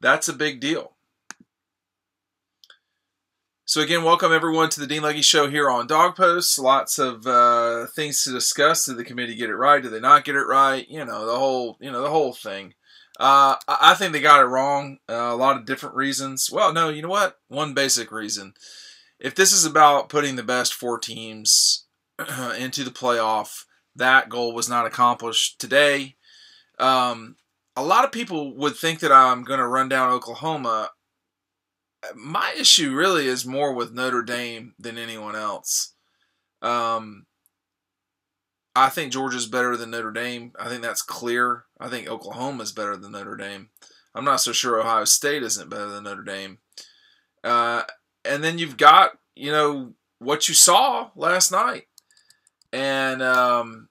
That's a big deal. So again, welcome everyone to the Dean Legge Show here on DawgPosts. Lots of uh, things to discuss. Did the committee get it right? Did they not get it right? You know the whole, you know the whole thing. Uh, I think they got it wrong. Uh, a lot of different reasons. Well, no, you know what? One basic reason. If this is about putting the best four teams into the playoff, that goal was not accomplished today. Um, a lot of people would think that I'm going to run down Oklahoma. My issue really is more with Notre Dame than anyone else. Um, I think Georgia's better than Notre Dame. I think that's clear. I think Oklahoma's better than Notre Dame. I'm not so sure Ohio State isn't better than Notre Dame. Uh, and then you've got, you know, what you saw last night. And um,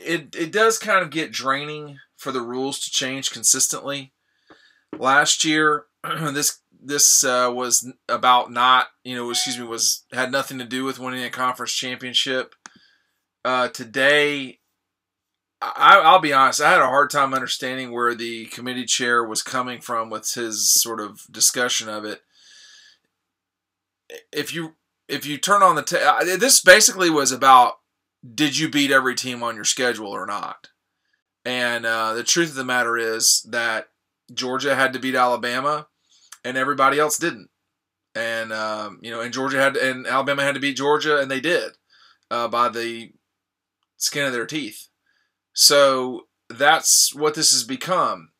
it, it does kind of get draining for the rules to change consistently. Last year, this this uh, was about not, you know, excuse me, was had nothing to do with winning a conference championship uh, today, I, I'll be honest, I had a hard time understanding where the committee chair was coming from with his sort of discussion of it. If you if you turn on the t- this basically was about did you beat every team on your schedule or not? And uh, the truth of the matter is that Georgia had to beat Alabama, and everybody else didn't. And um, you know, and Georgia had and Alabama had to beat Georgia, and they did uh, by the skin of their teeth. So that's what this has become.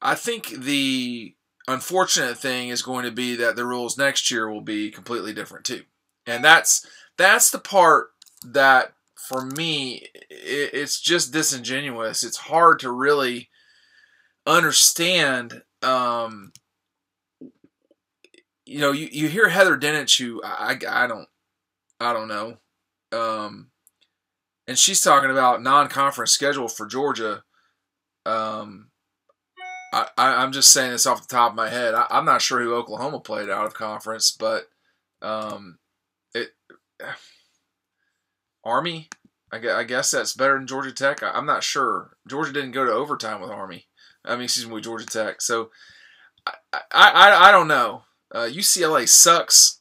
I think the unfortunate thing is going to be that the rules next year will be completely different too. And that's that's the part that for me it's just disingenuous. It's hard to really understand um, you know, you, you hear Heather Dinich who I, I don't I don't know. Um, and she's talking about non-conference schedule for Georgia. Um, I, I am just saying this off the top of my head. I, am not sure who Oklahoma played out of conference, but um, it Army. I guess, that's better than Georgia Tech. I, am not sure. Georgia didn't go to overtime with Army. I mean, excuse me, with Georgia Tech. So I I, I don't know. Uh, UCLA sucks.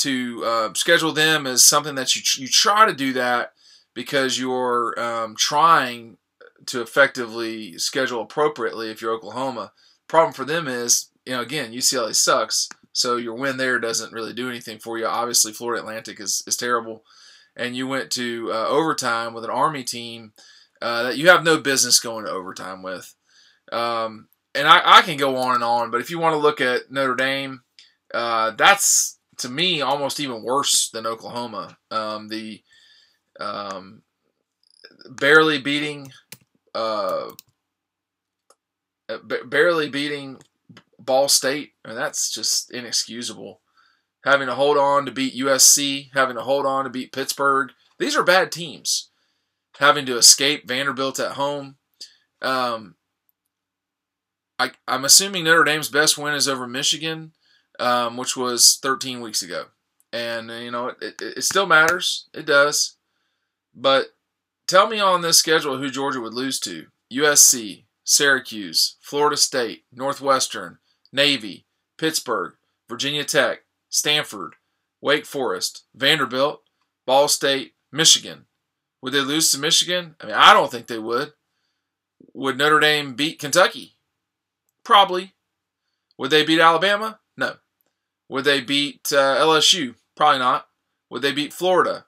To uh, schedule them as something that you you try to do that because you're um, trying to effectively schedule appropriately if you're Oklahoma. Problem for them is, you know, again, UCLA sucks, so your win there doesn't really do anything for you. Obviously, Florida Atlantic is, is terrible, and you went to uh, overtime with an Army team uh, that you have no business going to overtime with. Um, and I, I, can go on and on, but if you want to look at Notre Dame, uh, that's to me almost even worse than Oklahoma. Um, the um, barely beating, uh, barely beating Ball State, and that's just inexcusable. Having to hold on to beat USC, having to hold on to beat Pittsburgh. These are bad teams. Having to escape Vanderbilt at home. Um, I, am assuming Notre Dame's best win is over Michigan, um, which was 13 weeks ago. And, you know, it, it, it still matters. It does. But tell me on this schedule who Georgia would lose to USC, Syracuse, Florida State, Northwestern, Navy, Pittsburgh, Virginia Tech, Stanford, Wake Forest, Vanderbilt, Ball State, Michigan. Would they lose to Michigan? I mean, I don't think they would. Would Notre Dame beat Kentucky? Probably. Would they beat Alabama? No. Would they beat uh, LSU? Probably not. Would they beat Florida?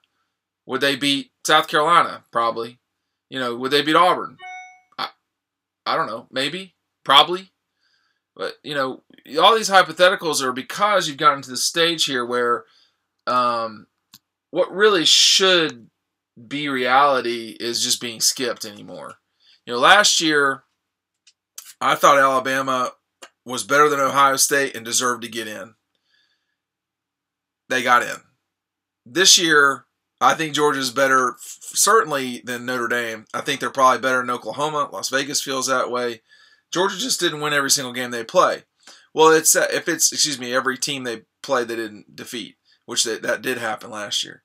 Would they beat South Carolina? Probably. You know, would they beat Auburn? I, I don't know. Maybe. Probably. But, you know, all these hypotheticals are because you've gotten to the stage here where um, what really should be reality is just being skipped anymore. You know, last year, I thought Alabama was better than Ohio State and deserved to get in. They got in. This year, I think Georgia's better, certainly, than Notre Dame. I think they're probably better than Oklahoma. Las Vegas feels that way. Georgia just didn't win every single game they play. Well, it's uh, if it's excuse me, every team they play they didn't defeat, which they, that did happen last year.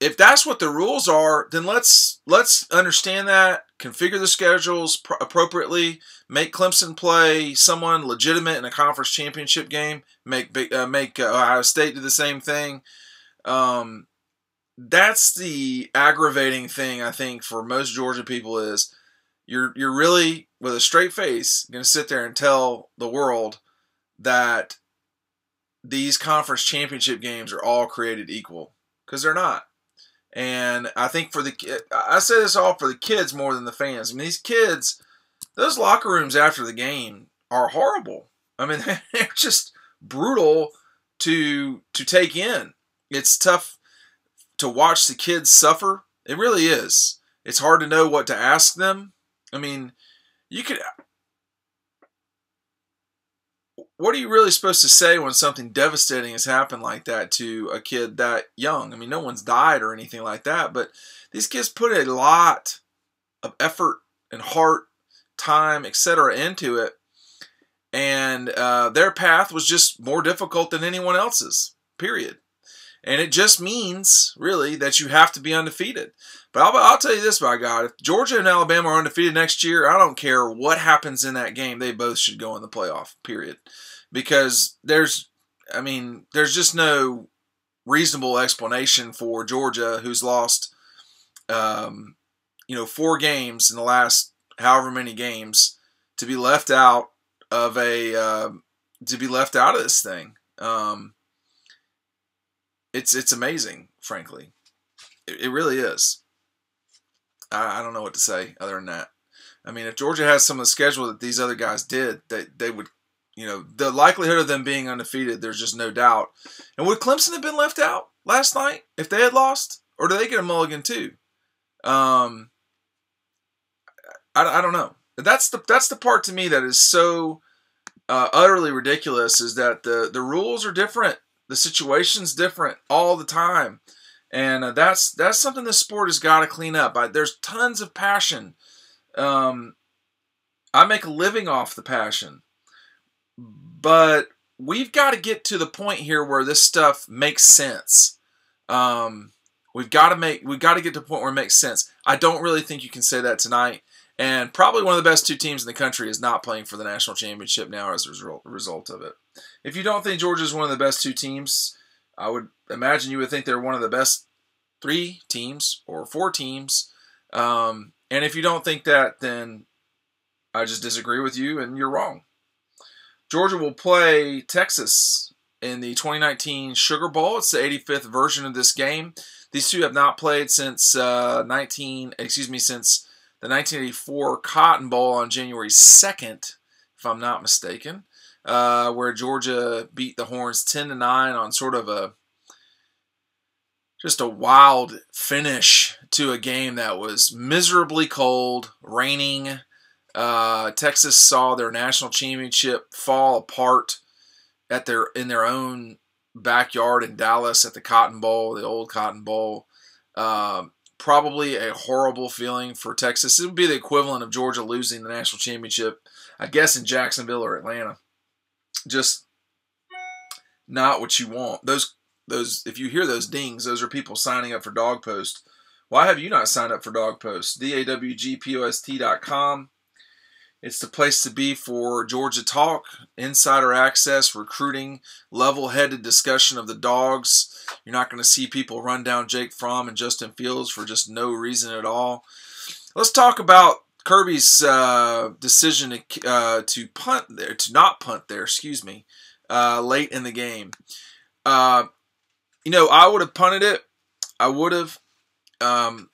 if that's what the rules are, then let's let's understand that, configure the schedules pr- appropriately, make Clemson play someone legitimate in a conference championship game, make uh, make uh, Ohio State do the same thing. Um, that's the aggravating thing I think for most Georgia people is you're you're really with a straight face going to sit there and tell the world that these conference championship games are all created equal because they're not. And I think for the I say this all for the kids more than the fans. I mean, these kids, those locker rooms after the game are horrible. I mean, they're just brutal to to take in. It's tough to watch the kids suffer. It really is. It's hard to know what to ask them. I mean, you could what are you really supposed to say when something devastating has happened like that to a kid that young? I mean, no one's died or anything like that, but these kids put a lot of effort and heart, time, etc., into it, and uh, their path was just more difficult than anyone else's. Period. And it just means, really, that you have to be undefeated. But I'll, I'll tell you this, by God, if Georgia and Alabama are undefeated next year, I don't care what happens in that game. They both should go in the playoff. Period because there's, I mean, there's just no reasonable explanation for Georgia, who's lost, um, you know, four games in the last however many games, to be left out of a uh, to be left out of this thing. Um, it's it's amazing, frankly. It, it really is. I, I don't know what to say other than that. I mean, if Georgia has some of the schedule that these other guys did, they they would you know, the likelihood of them being undefeated, there's just no doubt. And would Clemson have been left out last night if they had lost, or do they get a mulligan too? Um, I, I don't know. That's the that's the part to me that is so uh, utterly ridiculous. Is that the the rules are different, the situation's different all the time, and uh, that's that's something the sport has got to clean up. I, there's tons of passion. Um, I make a living off the passion. But we've got to get to the point here where this stuff makes sense. Um, we've got to make we've got to get to the point where it makes sense. I don't really think you can say that tonight. And probably one of the best two teams in the country is not playing for the national championship now as a result of it. If you don't think Georgia is one of the best two teams, I would imagine you would think they're one of the best three teams or four teams. Um, and if you don't think that, then I just disagree with you and you're wrong. Georgia will play Texas in the 2019 Sugar Bowl. It's the 85th version of this game. These two have not played since uh, 19, excuse me, since the 1984 Cotton Bowl on January 2nd, if I'm not mistaken, uh, where Georgia beat the Horns 10 to 9 on sort of a just a wild finish to a game that was miserably cold, raining, uh, Texas saw their national championship fall apart at their in their own backyard in Dallas at the Cotton Bowl, the old Cotton Bowl. Uh, probably a horrible feeling for Texas. It would be the equivalent of Georgia losing the national championship, I guess, in Jacksonville or Atlanta. Just not what you want. Those those if you hear those dings, those are people signing up for DawgPost. Why have you not signed up for DawgPost? D It's the place to be for Georgia Talk, insider access, recruiting, level headed discussion of the dogs. You're not going to see people run down Jake Fromm and Justin Fields for just no reason at all. Let's talk about Kirby's uh, decision to, uh, to punt there, to not punt there, excuse me, uh, late in the game. Uh, you know, I would have punted it. I would have. Um,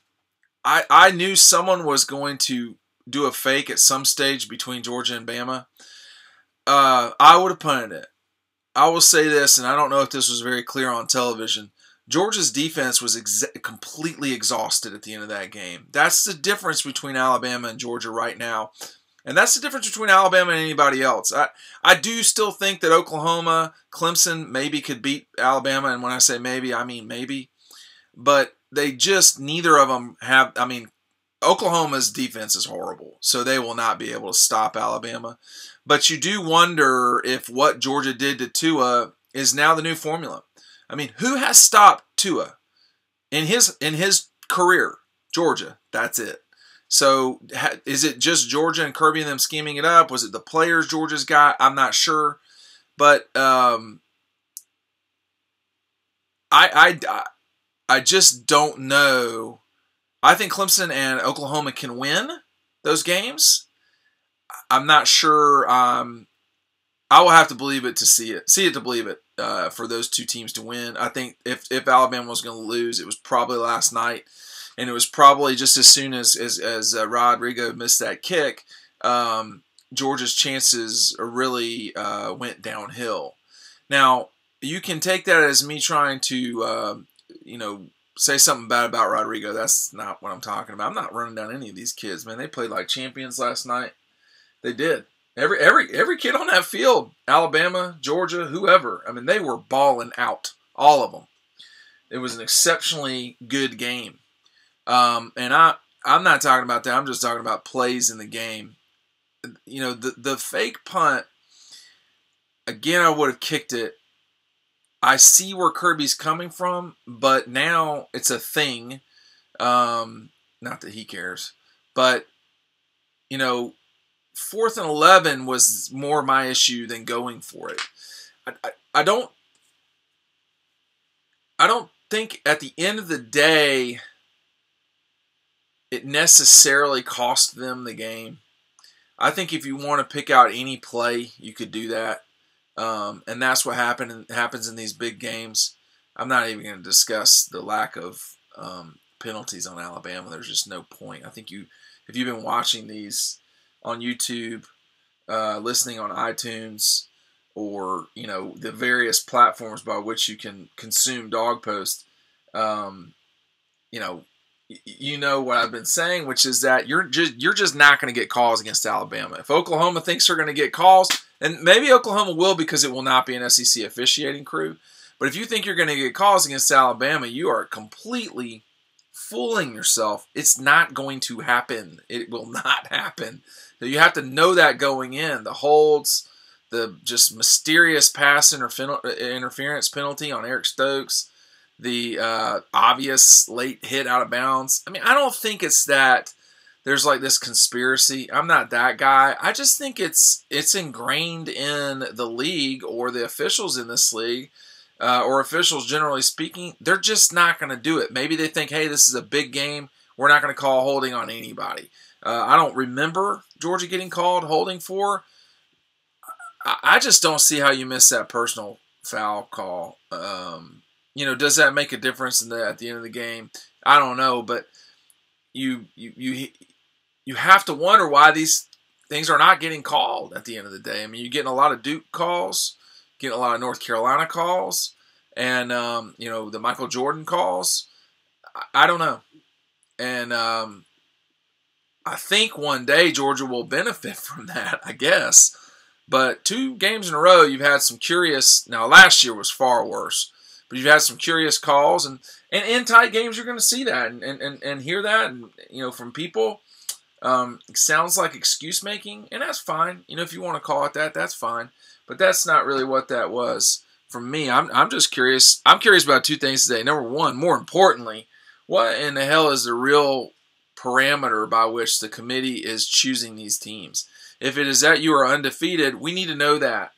I I knew someone was going to do a fake at some stage between Georgia and Bama, uh, I would have punted it. I will say this, and I don't know if this was very clear on television. Georgia's defense was ex- completely exhausted at the end of that game. That's the difference between Alabama and Georgia right now. And that's the difference between Alabama and anybody else. I, I do still think that Oklahoma, Clemson maybe could beat Alabama. And when I say maybe, I mean maybe. But they just, neither of them have, I mean, Oklahoma's defense is horrible, so they will not be able to stop Alabama. But you do wonder if what Georgia did to Tua is now the new formula. I mean, who has stopped Tua in his in his career, Georgia. That's it. So is it just Georgia and Kirby and them scheming it up? Was it the players Georgia's got? I'm not sure, but um, I I I just don't know. I think Clemson and Oklahoma can win those games. I'm not sure. Um, I will have to believe it to see it. See it to believe it uh, for those two teams to win. I think if, if Alabama was going to lose, it was probably last night, and it was probably just as soon as as, as uh, Rodrigo missed that kick, um, Georgia's chances really uh, went downhill. Now you can take that as me trying to, uh, you know, say something bad about Rodrigo. That's not what I'm talking about. I'm not running down any of these kids, man. They played like champions last night. They did. Every every every kid on that field, Alabama, Georgia, whoever. I mean, they were balling out, all of them. It was an exceptionally good game, um, and I I'm not talking about that. I'm just talking about plays in the game. You know, the the fake punt. Again, I would have kicked it. I see where Kirby's coming from, but now it's a thing. Um, not that he cares, but you know, fourth and 11 was more my issue than going for it. I, I, I don't I don't think at the end of the day it necessarily cost them the game. I think if you want to pick out any play, you could do that, um, and that's what happened happens in these big games. I'm not even going to discuss the lack of um, penalties on Alabama. There's just no point. I think you, if you've been watching these on YouTube, uh, listening on iTunes, or you know the various platforms by which you can consume DawgPost. Um, you know, you know what I've been saying, which is that you're just you're just not going to get calls against Alabama. If Oklahoma thinks they're going to get calls, and maybe Oklahoma will because it will not be an SEC officiating crew. But if you think you're going to get calls against Alabama, you are completely fooling yourself. It's not going to happen. It will not happen. You have to know that going in. The holds, the just mysterious pass interference penalty on Eric Stokes, the uh, obvious late hit out of bounds. I mean, I don't think it's that there's like this conspiracy. I'm not that guy. I just think it's it's ingrained in the league or the officials in this league. Uh, or officials generally speaking, they're just not going to do it. Maybe they think, hey, this is a big game. We're not going to call holding on anybody. Uh, I don't remember Georgia getting called holding for. I, I just don't see how you miss that personal foul call. Um, you know, does that make a difference in the, at the end of the game? I don't know, but you you you you have to wonder why these things are not getting called at the end of the day. I mean, you're getting a lot of Duke calls, getting a lot of North Carolina calls, and um, you know the Michael Jordan calls. I, I don't know, and um, I think one day Georgia will benefit from that, I guess. But two games in a row, you've had some curious. Now, last year was far worse, but you've had some curious calls, and, and in tight games, you're going to see that and, and, and hear that, and you know, from people. Um, sounds like excuse making, and that's fine. You know, if you want to call it that, that's fine. But that's not really what that was for me. I'm, I'm just curious. I'm curious about two things today. Number one, more importantly, what in the hell is the real parameter by which the committee is choosing these teams. If it is that you are undefeated, we need to know that.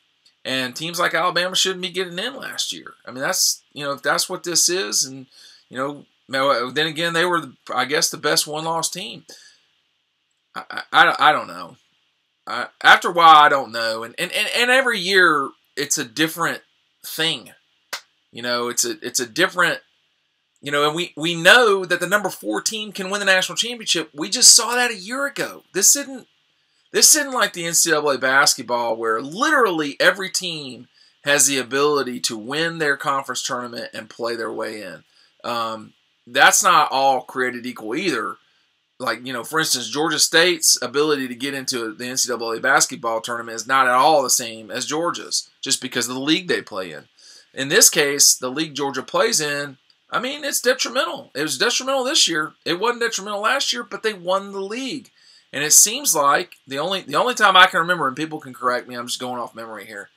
And teams like Alabama shouldn't be getting in last year. I mean, that's you know if that's what this is, and you know, then again they were I guess the best one-loss team. I, I, I don't know. I, after a while, I don't know, and, and and and every year it's a different thing. You know, it's a it's a different you know, and we, we know that the number four team can win the national championship. We just saw that a year ago. This isn't this isn't like the NCAA basketball where literally every team has the ability to win their conference tournament and play their way in. Um, that's not all created equal either. Like, you know, for instance, Georgia State's ability to get into the NCAA basketball tournament is not at all the same as Georgia's, just because of the league they play in. In this case, the league Georgia plays in I mean, it's detrimental. It was detrimental this year. It wasn't detrimental last year, but they won the league. And it seems like the only the only time I can remember, and people can correct me, I'm just going off memory here.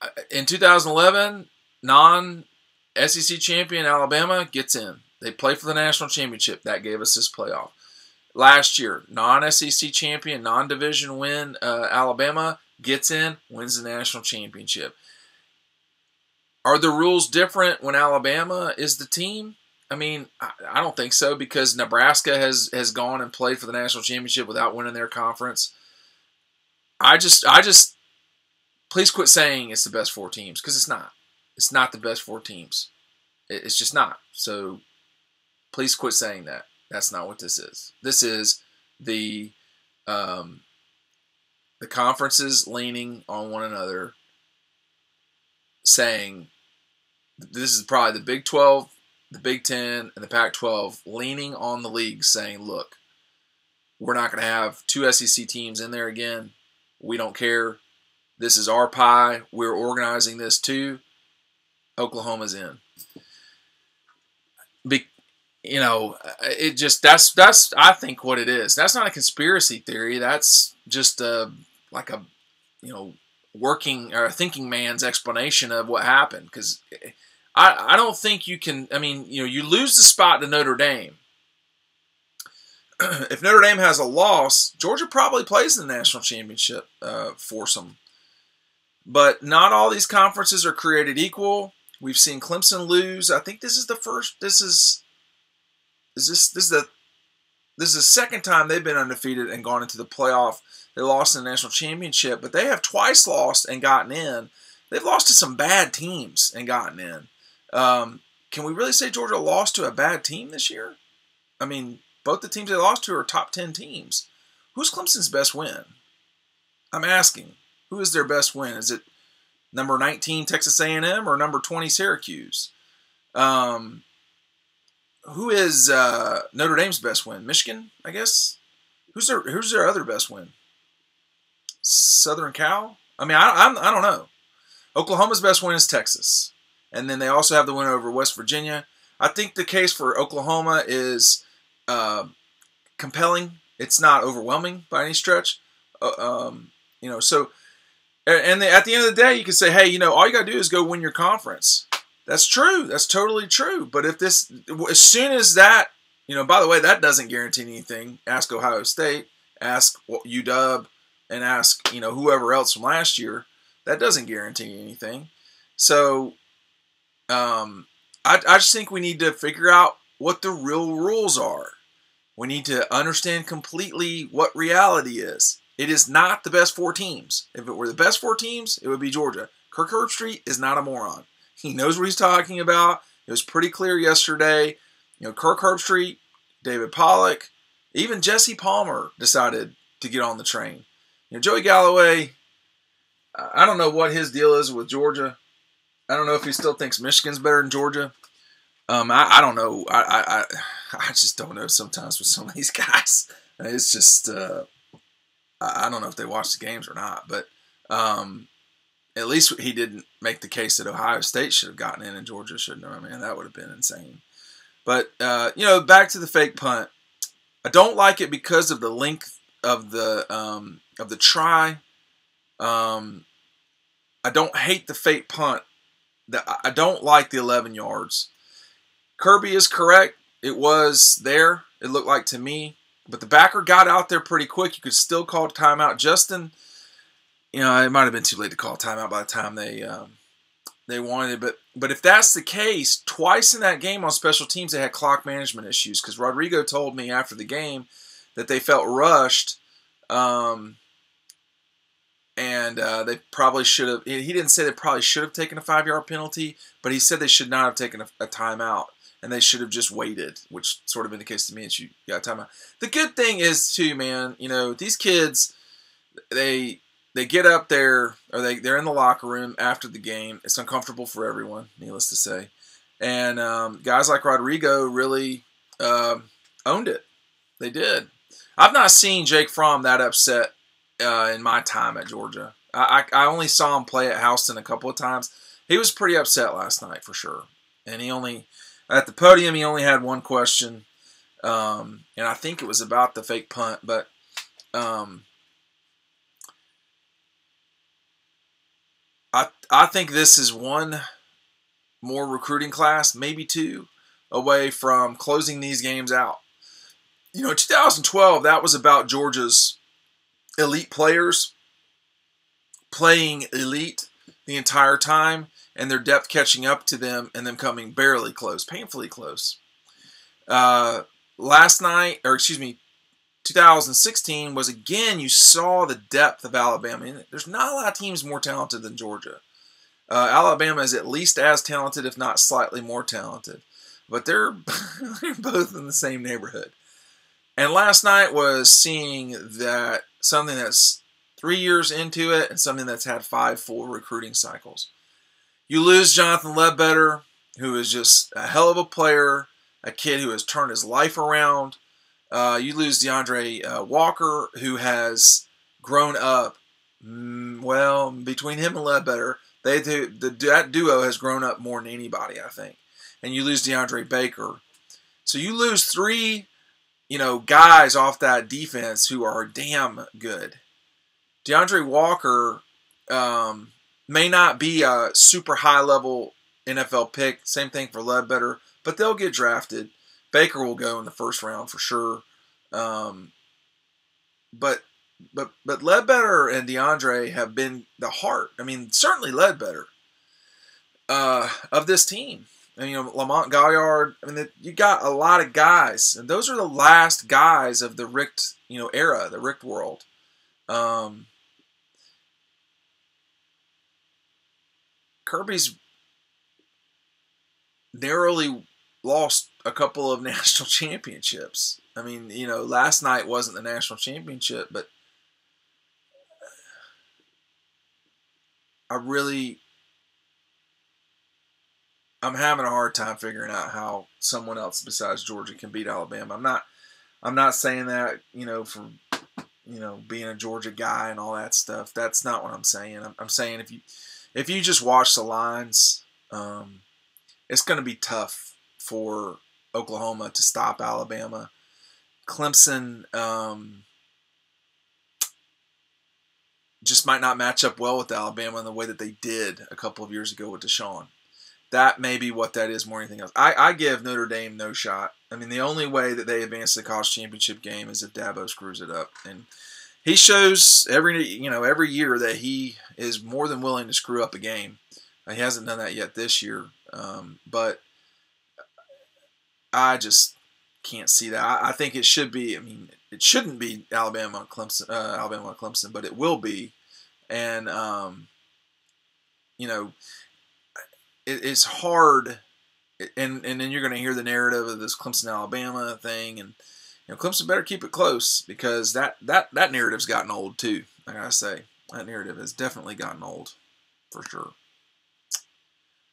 Uh, in 2011, non SEC champion Alabama gets in. They play for the national championship. That gave us this playoff. Last year, non SEC champion, non division win, uh, Alabama gets in, wins the national championship. Are the rules different when Alabama is the team? I mean, I, I don't think so because Nebraska has has gone and played for the national championship without winning their conference. I just, I just, please quit saying it's the best four teams because it's not. It's not the best four teams. It's just not. So please quit saying that. That's not what this is. This is the um, the conferences leaning on one another, saying this is probably the Big 12, the Big 10, and the Pac 12 leaning on the league, saying, look, we're not going to have two SEC teams in there again. We don't care. This is our pie. We're organizing this too. Oklahoma's in. You know, it just that's that's I think what it is. That's not a conspiracy theory. That's just a like a you know working or thinking man's explanation of what happened because I I don't think you can. I mean, you know, you lose the spot to Notre Dame. if Notre Dame has a loss, Georgia probably plays in the national championship uh, foursome. But not all these conferences are created equal. We've seen Clemson lose. I think this is the first. This is is this this is the this is the second time they've been undefeated and gone into the playoff. They lost in the national championship, but they have twice lost and gotten in. They've lost to some bad teams and gotten in. Um, can we really say Georgia lost to a bad team this year? I mean, both the teams they lost to are top ten teams. Who's Clemson's best win? I'm asking. Who is their best win? Is it number 19 Texas A&M or number 20 Syracuse? Um, who is uh, Notre Dame's best win? Michigan, I guess. Who's their Who's their other best win? Southern Cal. I mean, I, I'm, I don't know. Oklahoma's best win is Texas, and then they also have the win over West Virginia. I think the case for Oklahoma is uh, compelling. It's not overwhelming by any stretch. Uh, um, you know, so and at the end of the day, you can say, hey, you know, all you got to do is go win your conference. That's true. That's totally true. But if this, as soon as that, you know, by the way, that doesn't guarantee anything. Ask Ohio State, ask UW, and ask, you know, whoever else from last year. That doesn't guarantee anything. So, um, I, I just think we need to figure out what the real rules are. We need to understand completely what reality is. It is not the best four teams. If it were the best four teams, it would be Georgia. Kirk Herbstreit is not a moron. He knows what he's talking about. It was pretty clear yesterday. You know, Kirk Herbstreit, David Pollack, even Jesse Palmer decided to get on the train. You know, Joey Galloway, I don't know what his deal is with Georgia. I don't know if he still thinks Michigan's better than Georgia. Um, I, I don't know. I, I I just don't know sometimes with some of these guys. It's just uh, I don't know if they watch the games or not, but um, at least he didn't make the case that Ohio State should have gotten in and Georgia shouldn't have. I mean, that would have been insane. But uh, you know, back to the fake punt. I don't like it because of the length of the um, of the try. Um, I don't hate the fake punt. I don't like the 11 yards. Kirby is correct. It was there. It looked like to me. But the backer got out there pretty quick. You could still call timeout. Justin, you know, it might have been too late to call timeout by the time they um, they wanted it. But but if that's the case, twice in that game on special teams they had clock management issues because Rodrigo told me after the game that they felt rushed. Um, and uh, they probably should have. He didn't say they probably should have taken a five yard penalty, but he said they should not have taken a, a timeout and they should have just waited, which sort of indicates to me. And you got time out. The good thing is too, man. You know these kids, they they get up there or they they're in the locker room after the game. It's uncomfortable for everyone, needless to say. And um, guys like Rodrigo really uh, owned it. They did. I've not seen Jake Fromm that upset uh, in my time at Georgia. I, I, I only saw him play at Houston a couple of times. He was pretty upset last night for sure, and he only at the podium, he only had one question, um, and I think it was about the fake punt. But um, I think this is one more recruiting class, maybe two, away from closing these games out. You know, 2012, that was about Georgia's elite players playing elite the entire time and their depth catching up to them and them coming barely close, painfully close. Uh, last night, or excuse me, 2016 was again, you saw the depth of Alabama. There's not a lot of teams more talented than Georgia. Uh, Alabama is at least as talented, if not slightly more talented. But they're, they're both in the same neighborhood. And last night was seeing that something that's three years into it and something that's had five full recruiting cycles. You lose Jonathan Ledbetter, who is just a hell of a player, a kid who has turned his life around. Uh, you lose DeAndre uh, Walker, who has grown up. Mm, well, between him and Ledbetter, they do, the that duo has grown up more than anybody, I think. And you lose DeAndre Baker, so you lose three, you know, guys off that defense who are damn good. DeAndre Walker um, may not be a super high level NFL pick. Same thing for Ledbetter, but they'll get drafted. Baker will go in the first round for sure. Um, but but but Ledbetter and DeAndre have been the heart. I mean, certainly Ledbetter uh, of this team. And, you know, Lamont Gaillard. I mean, you got a lot of guys, and those are the last guys of the Richt, you know, era, the Richt world. Um, Kirby's narrowly lost a couple of national championships. I mean, you know, last night wasn't the national championship, but I really I'm having a hard time figuring out how someone else besides Georgia can beat Alabama. I'm not I'm not saying that, you know, for you know, being a Georgia guy and all that stuff. That's not what I'm saying. I'm, I'm saying if you if you just watch the lines, um, it's going to be tough for Oklahoma to stop Alabama. Clemson um, just might not match up well with Alabama in the way that they did a couple of years ago with Deshaun. That may be what that is more than anything else. I, I give Notre Dame no shot. I mean, the only way that they advance the college championship game is if Dabo screws it up. And he shows every you know every year that he is more than willing to screw up a game. He hasn't done that yet this year, um, but I just can't see that. I, I, think it should be. I mean, it shouldn't be Alabama, Clemson, uh, Alabama, Clemson, but it will be, and um, you know, it, it's hard. And and then you're going to hear the narrative of this Clemson Alabama thing, and you know, Clemson better keep it close because that that that narrative's gotten old too. I gotta say, that narrative has definitely gotten old, for sure.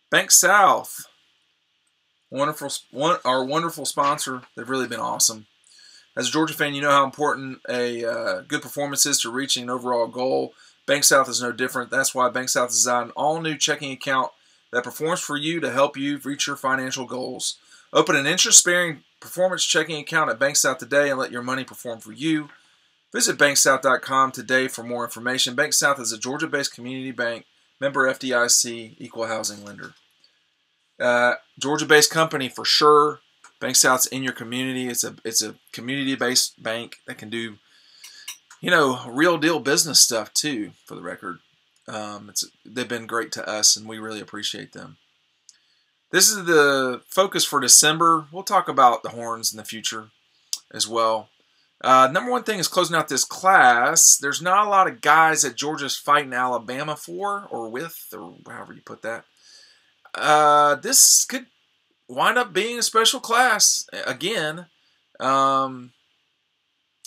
Bank South wonderful one, our wonderful sponsor. They've really been awesome. As a Georgia fan, you know how important a uh, good performance is to reaching an overall goal. Bank South is no different. That's why Bank South designed an all-new checking account that performs for you to help you reach your financial goals. Open an interest-bearing performance checking account at Bank South today and let your money perform for you. Visit banksouth.com today for more information. Bank South is a Georgia-based community bank, member FDIC, equal housing lender. Uh, Georgia-based company for sure. Bank South's in your community. It's a it's a community-based bank that can do, you know, real deal business stuff too. For the record, um, it's they've been great to us, and we really appreciate them. This is the focus for December. We'll talk about the horns in the future as well. Uh, number one thing is closing out this class. There's not a lot of guys that Georgia's fighting Alabama for or with, or however you put that uh, this could wind up being a special class again. Um,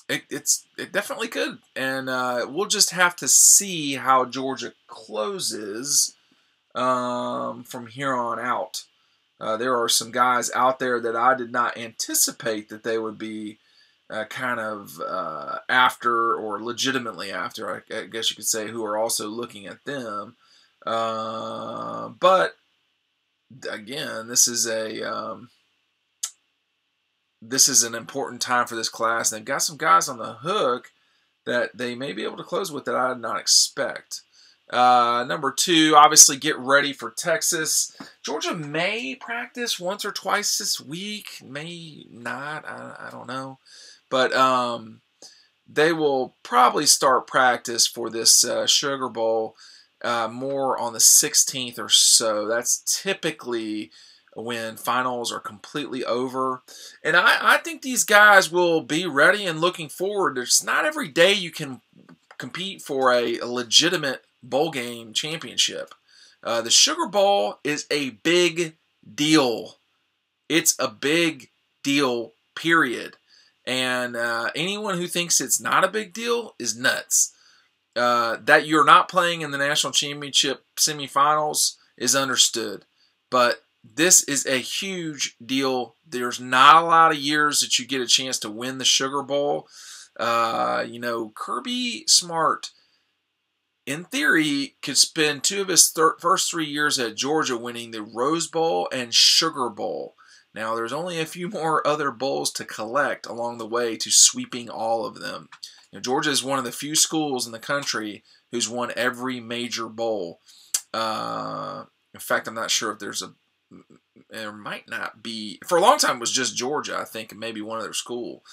it, it's it definitely could, and uh, we'll just have to see how Georgia closes um, from here on out. Uh, there are some guys out there that I did not anticipate that they would be uh, kind of uh, after or legitimately after, I, I, guess you could say, who are also looking at them. Uh, but again, this is a um, this is an important time for this class. And they've got some guys on the hook that they may be able to close with that I did not expect. Uh, number two, obviously get ready for Texas. Georgia may practice once or twice this week, may not. I, I don't know, but um, they will probably start practice for this uh, Sugar Bowl uh, more on the 16th or so. That's typically when finals are completely over. And I, I think these guys will be ready and looking forward. It's not every day you can compete for a, a legitimate bowl game championship. Uh, the Sugar Bowl is a big deal. It's a big deal, period. And uh, anyone who thinks it's not a big deal is nuts. Uh, that you're not playing in the national championship semifinals is understood. But this is a huge deal. There's not a lot of years that you get a chance to win the Sugar Bowl. Uh, you know, Kirby Smart, in theory, could spend two of his thir- first three years at Georgia winning the Rose Bowl and Sugar Bowl. Now, there's only a few more other bowls to collect along the way to sweeping all of them. You know, Georgia is one of the few schools in the country who's won every major bowl. Uh, in fact, I'm not sure if there's a there might not be for a long time it was just Georgia, I think, and maybe one other school.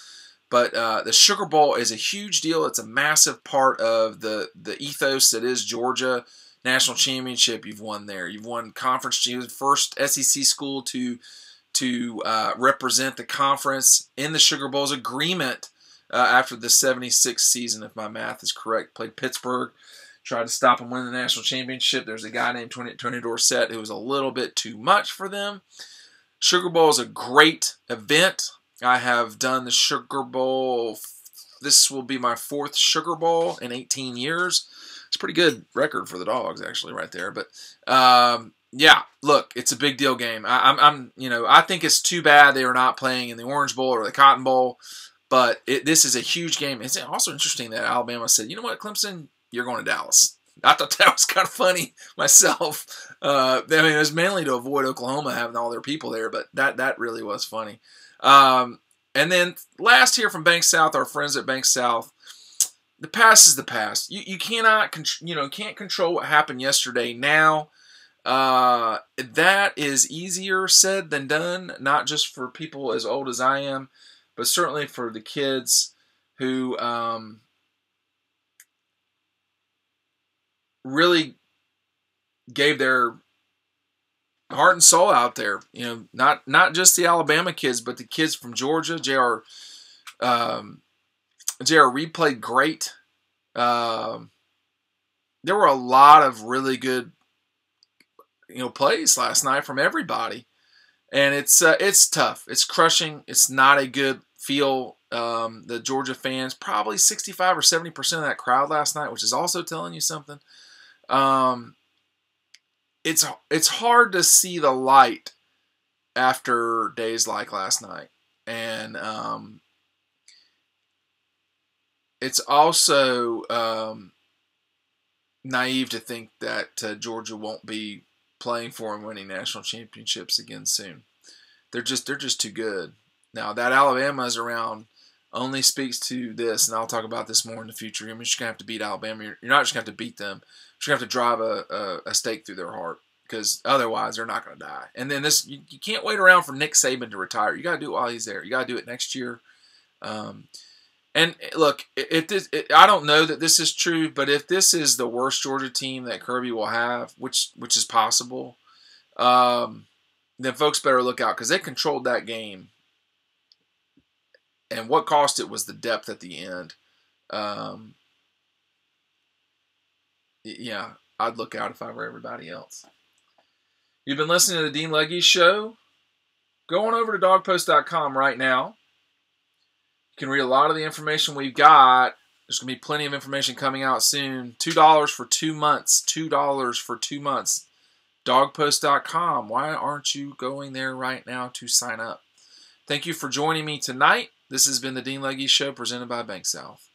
But uh, the Sugar Bowl is a huge deal. It's a massive part of the the ethos that is Georgia national championship. You've won there. You've won conference. You first SEC school to to uh, represent the conference in the Sugar Bowl's agreement uh, after the 76 season, if my math is correct. Played Pittsburgh tried to stop them winning the national championship. There's a guy named Tony, Tony Dorsett who was a little bit too much for them. Sugar Bowl is a great event. I have done the Sugar Bowl. This will be my fourth Sugar Bowl in 18 years. It's pretty good record for the dogs, actually, right there. But um, yeah, look, it's a big deal game. I, am I'm, you know, I think it's too bad they are not playing in the Orange Bowl or the Cotton Bowl. But it, this is a huge game. It's also interesting that Alabama said, you know what, Clemson, you're going to Dallas. I thought that was kind of funny myself. Uh, I mean, it was mainly to avoid Oklahoma having all their people there, but that that really was funny. Um, and then last here from Bank South, our friends at Bank South, the past is the past. You you cannot you know can't control what happened yesterday. Now, uh, that is easier said than done. Not just for people as old as I am, but certainly for the kids who um, really gave their heart and soul out there. You know, not not just the Alabama kids, but the kids from Georgia. J.R. Um, J.R. Reed played great. Um, there were a lot of really good, you know, plays last night from everybody, and it's uh, it's tough. It's crushing. It's not a good feel. Um, the Georgia fans, probably 65 or 70 percent of that crowd last night, which is also telling you something. Um, it's it's hard to see the light after days like last night, and um, it's also um, naive to think that uh, Georgia won't be playing for and winning national championships again soon. They're just they're just too good. Now that Alabama is around only speaks to this, and I'll talk about this more in the future. You're just gonna have to beat Alabama. You're, you're not just gonna have to beat them. You're gonna have to drive a, a, a stake through their heart because otherwise they're not gonna die. And then this, you, you, can't wait around for Nick Saban to retire. You gotta do it while he's there. You gotta do it next year. Um, and look, if this, I don't know that this is true, but if this is the worst Georgia team that Kirby will have, which which is possible, um, then folks better look out because they controlled that game and what cost it was the depth at the end. Um, yeah, I'd look out if I were everybody else. You've been listening to the Dean Legge Show. Go on over to dawgpost.com right now. You can read a lot of the information we've got. There's going to be plenty of information coming out soon. $2 for two months. $2 for two months. Dawgpost.com. Why aren't you going there right now to sign up? Thank you for joining me tonight. This has been the Dean Legge Show presented by Bank South.